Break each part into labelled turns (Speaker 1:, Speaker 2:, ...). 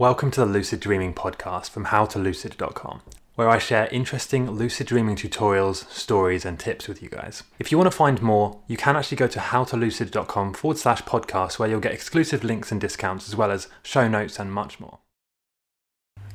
Speaker 1: Welcome to the Lucid Dreaming podcast from howtolucid.com, where I share interesting lucid dreaming tutorials, stories, and tips with you guys. If you want to find more, you can actually go to howtolucid.com forward slash podcast, where you'll get exclusive links and discounts, as well as show notes and much more.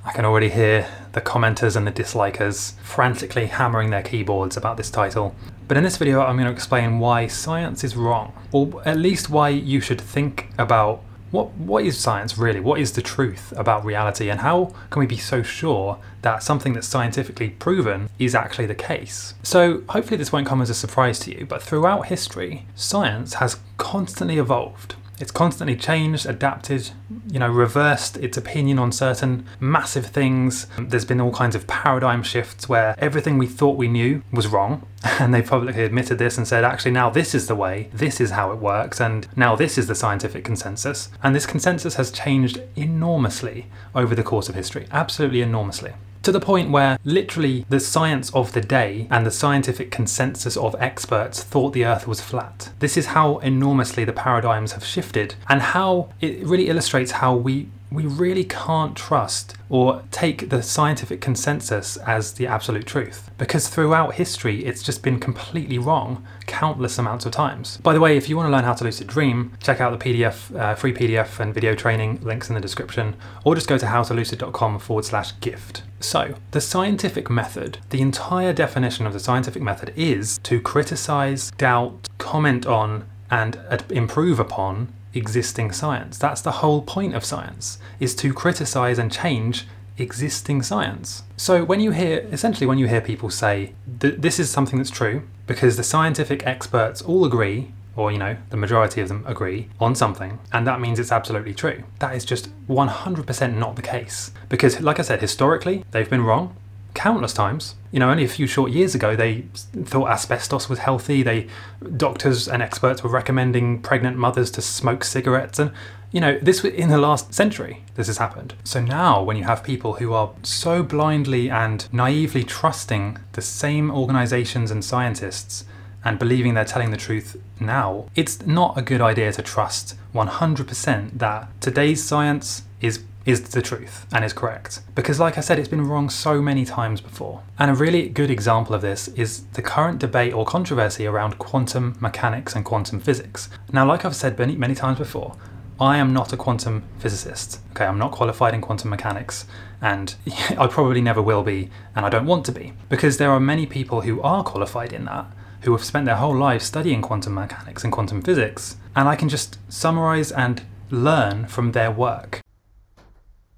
Speaker 1: I can already hear the commenters and the dislikers frantically hammering their keyboards about this title. But in this video, I'm going to explain why science is wrong, or at least why you should think about what what is science really? What is the truth about reality, and how can we be so sure that something that's scientifically proven is actually the case? So hopefully this won't come as a surprise to you, but throughout history, science has constantly evolved. It's constantly changed, adapted, you know, reversed its opinion on certain massive things. There's been all kinds of paradigm shifts where everything we thought we knew was wrong, and they publicly admitted this and said, actually, now this is the way, this is how it works, and now this is the scientific consensus. And this consensus has changed enormously over the course of history, absolutely enormously to the point where literally the science of the day and the scientific consensus of experts thought the earth was flat. This is how enormously the paradigms have shifted and how it really illustrates how we we really can't trust or take the scientific consensus as the absolute truth because throughout history it's just been completely wrong countless amounts of times. By the way, if you want to learn how to lucid dream, check out the PDF, uh, free PDF and video training links in the description, or just go to howtolucid.com forward slash gift. So, the scientific method, the entire definition of the scientific method is to criticize, doubt, comment on, and improve upon existing science. That's the whole point of science, is to criticize and change existing science. So when you hear essentially when you hear people say that this is something that's true because the scientific experts all agree or you know the majority of them agree on something and that means it's absolutely true. That is just 100% not the case because like I said historically they've been wrong countless times. You know, only a few short years ago, they thought asbestos was healthy. They doctors and experts were recommending pregnant mothers to smoke cigarettes, and you know, this in the last century, this has happened. So now, when you have people who are so blindly and naively trusting the same organizations and scientists and believing they're telling the truth now, it's not a good idea to trust 100% that today's science is is the truth and is correct. Because, like I said, it's been wrong so many times before. And a really good example of this is the current debate or controversy around quantum mechanics and quantum physics. Now, like I've said many, many times before, I am not a quantum physicist. Okay, I'm not qualified in quantum mechanics, and I probably never will be, and I don't want to be, because there are many people who are qualified in that, who have spent their whole lives studying quantum mechanics and quantum physics, and I can just summarize and learn from their work.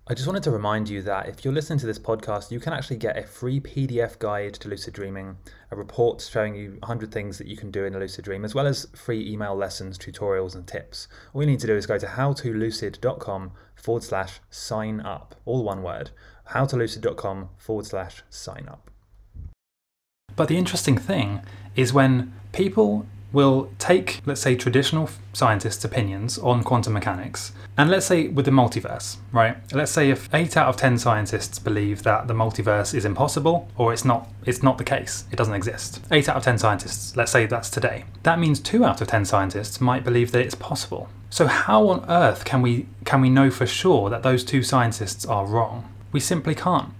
Speaker 1: I just wanted to remind you that if you're listening to this podcast, you can actually get a free PDF guide to lucid dreaming, a report showing you 100 things that you can do in a lucid dream, as well as free email lessons, tutorials, and tips. All you need to do is go to howtolucid.com forward slash sign up, all one word, howtolucid.com forward slash sign up. But the interesting thing is when people will take, let's say, traditional scientists' opinions on quantum mechanics, and let's say with the multiverse, right? Let's say if eight out of ten scientists believe that the multiverse is impossible or it's not, it's not the case, it doesn't exist. Eight out of ten scientists, let's say that's today. That means two out of ten scientists might believe that it's possible. So how on earth can we can we know for sure that those two scientists are wrong? We simply can't.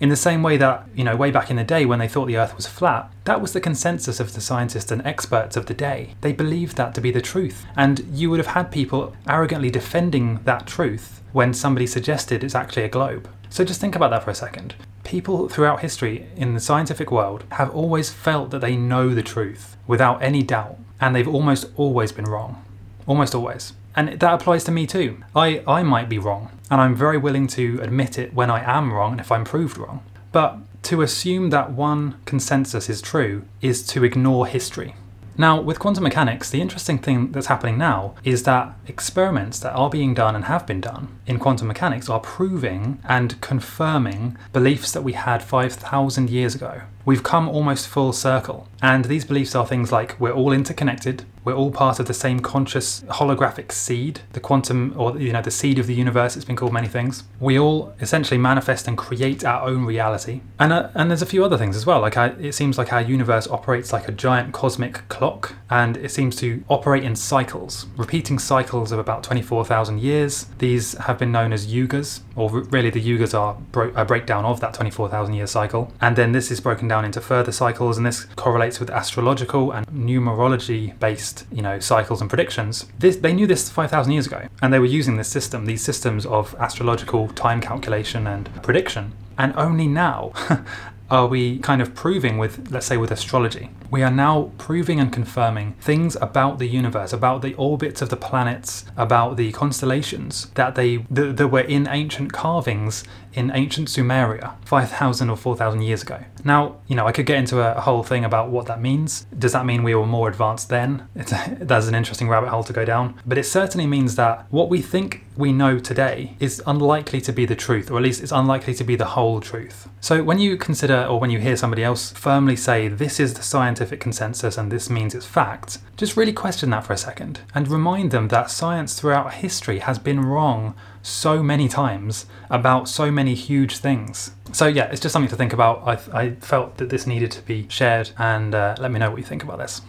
Speaker 1: In the same way that, you know, way back in the day when they thought the Earth was flat, that was the consensus of the scientists and experts of the day. They believed that to be the truth. And you would have had people arrogantly defending that truth when somebody suggested it's actually a globe. So just think about that for a second. People throughout history in the scientific world have always felt that they know the truth without any doubt, and they've almost always been wrong. Almost always. And that applies to me too. I, I might be wrong, and I'm very willing to admit it when I am wrong and if I'm proved wrong. But to assume that one consensus is true is to ignore history. Now, with quantum mechanics, the interesting thing that's happening now is that experiments that are being done and have been done in quantum mechanics are proving and confirming beliefs that we had 5,000 years ago
Speaker 2: we've come almost full circle. And these beliefs are things like we're all interconnected, we're all part of the same conscious holographic seed, the quantum or you know the seed of the universe. It's been called many things. We all essentially manifest and create our own reality. And uh, and there's a few other things as well. Like I, it seems like our universe operates like a giant cosmic clock, and it seems to operate in cycles, repeating cycles of about 24,000 years. These have been known as yugas, or really the yugas are bro- a breakdown of that 24,000 year cycle. And then this is broken down into further cycles, and this correlates with astrological and numerology based, you know, cycles and predictions. This, they knew this 5,000 years ago, and they were using this system, these systems of astrological time calculation and prediction. And only now are we kind of proving with, let's say, with astrology. We are now proving and confirming things about the universe, about the orbits of the planets, about the constellations that they that, that were in ancient carvings in ancient Sumeria 5,000 or 4,000 years ago. Now, you know, I could get into a, whole thing about what that means. Does that mean we were more advanced then? It's that's an interesting rabbit hole to go down. But it certainly means that what we think we know today is unlikely to be the truth, or at least it's unlikely to be the whole truth. So when you consider or when you hear somebody else firmly say this is the scientific consensus and this means it's fact, just really question that for a second and remind them that science throughout history has been wrong so many times about so many huge things. So, yeah, it's just something to think about. I, I felt that this needed to be shared, and uh, let me know what you think about this.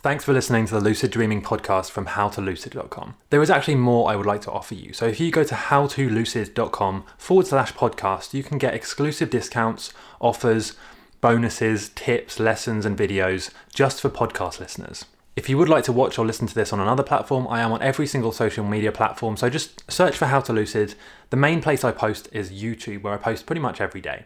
Speaker 1: Thanks for listening to the Lucid Dreaming podcast from howtolucid.com. There is actually more I would like to offer you. So if you go to howtolucid.com forward slash podcast, you can get exclusive discounts, offers, bonuses, tips, lessons, and videos just for podcast listeners. If you would like to watch or listen to this on another platform, I am on every single social media platform, so just search for How to Lucid. The main place I post is YouTube, where I post pretty much every day.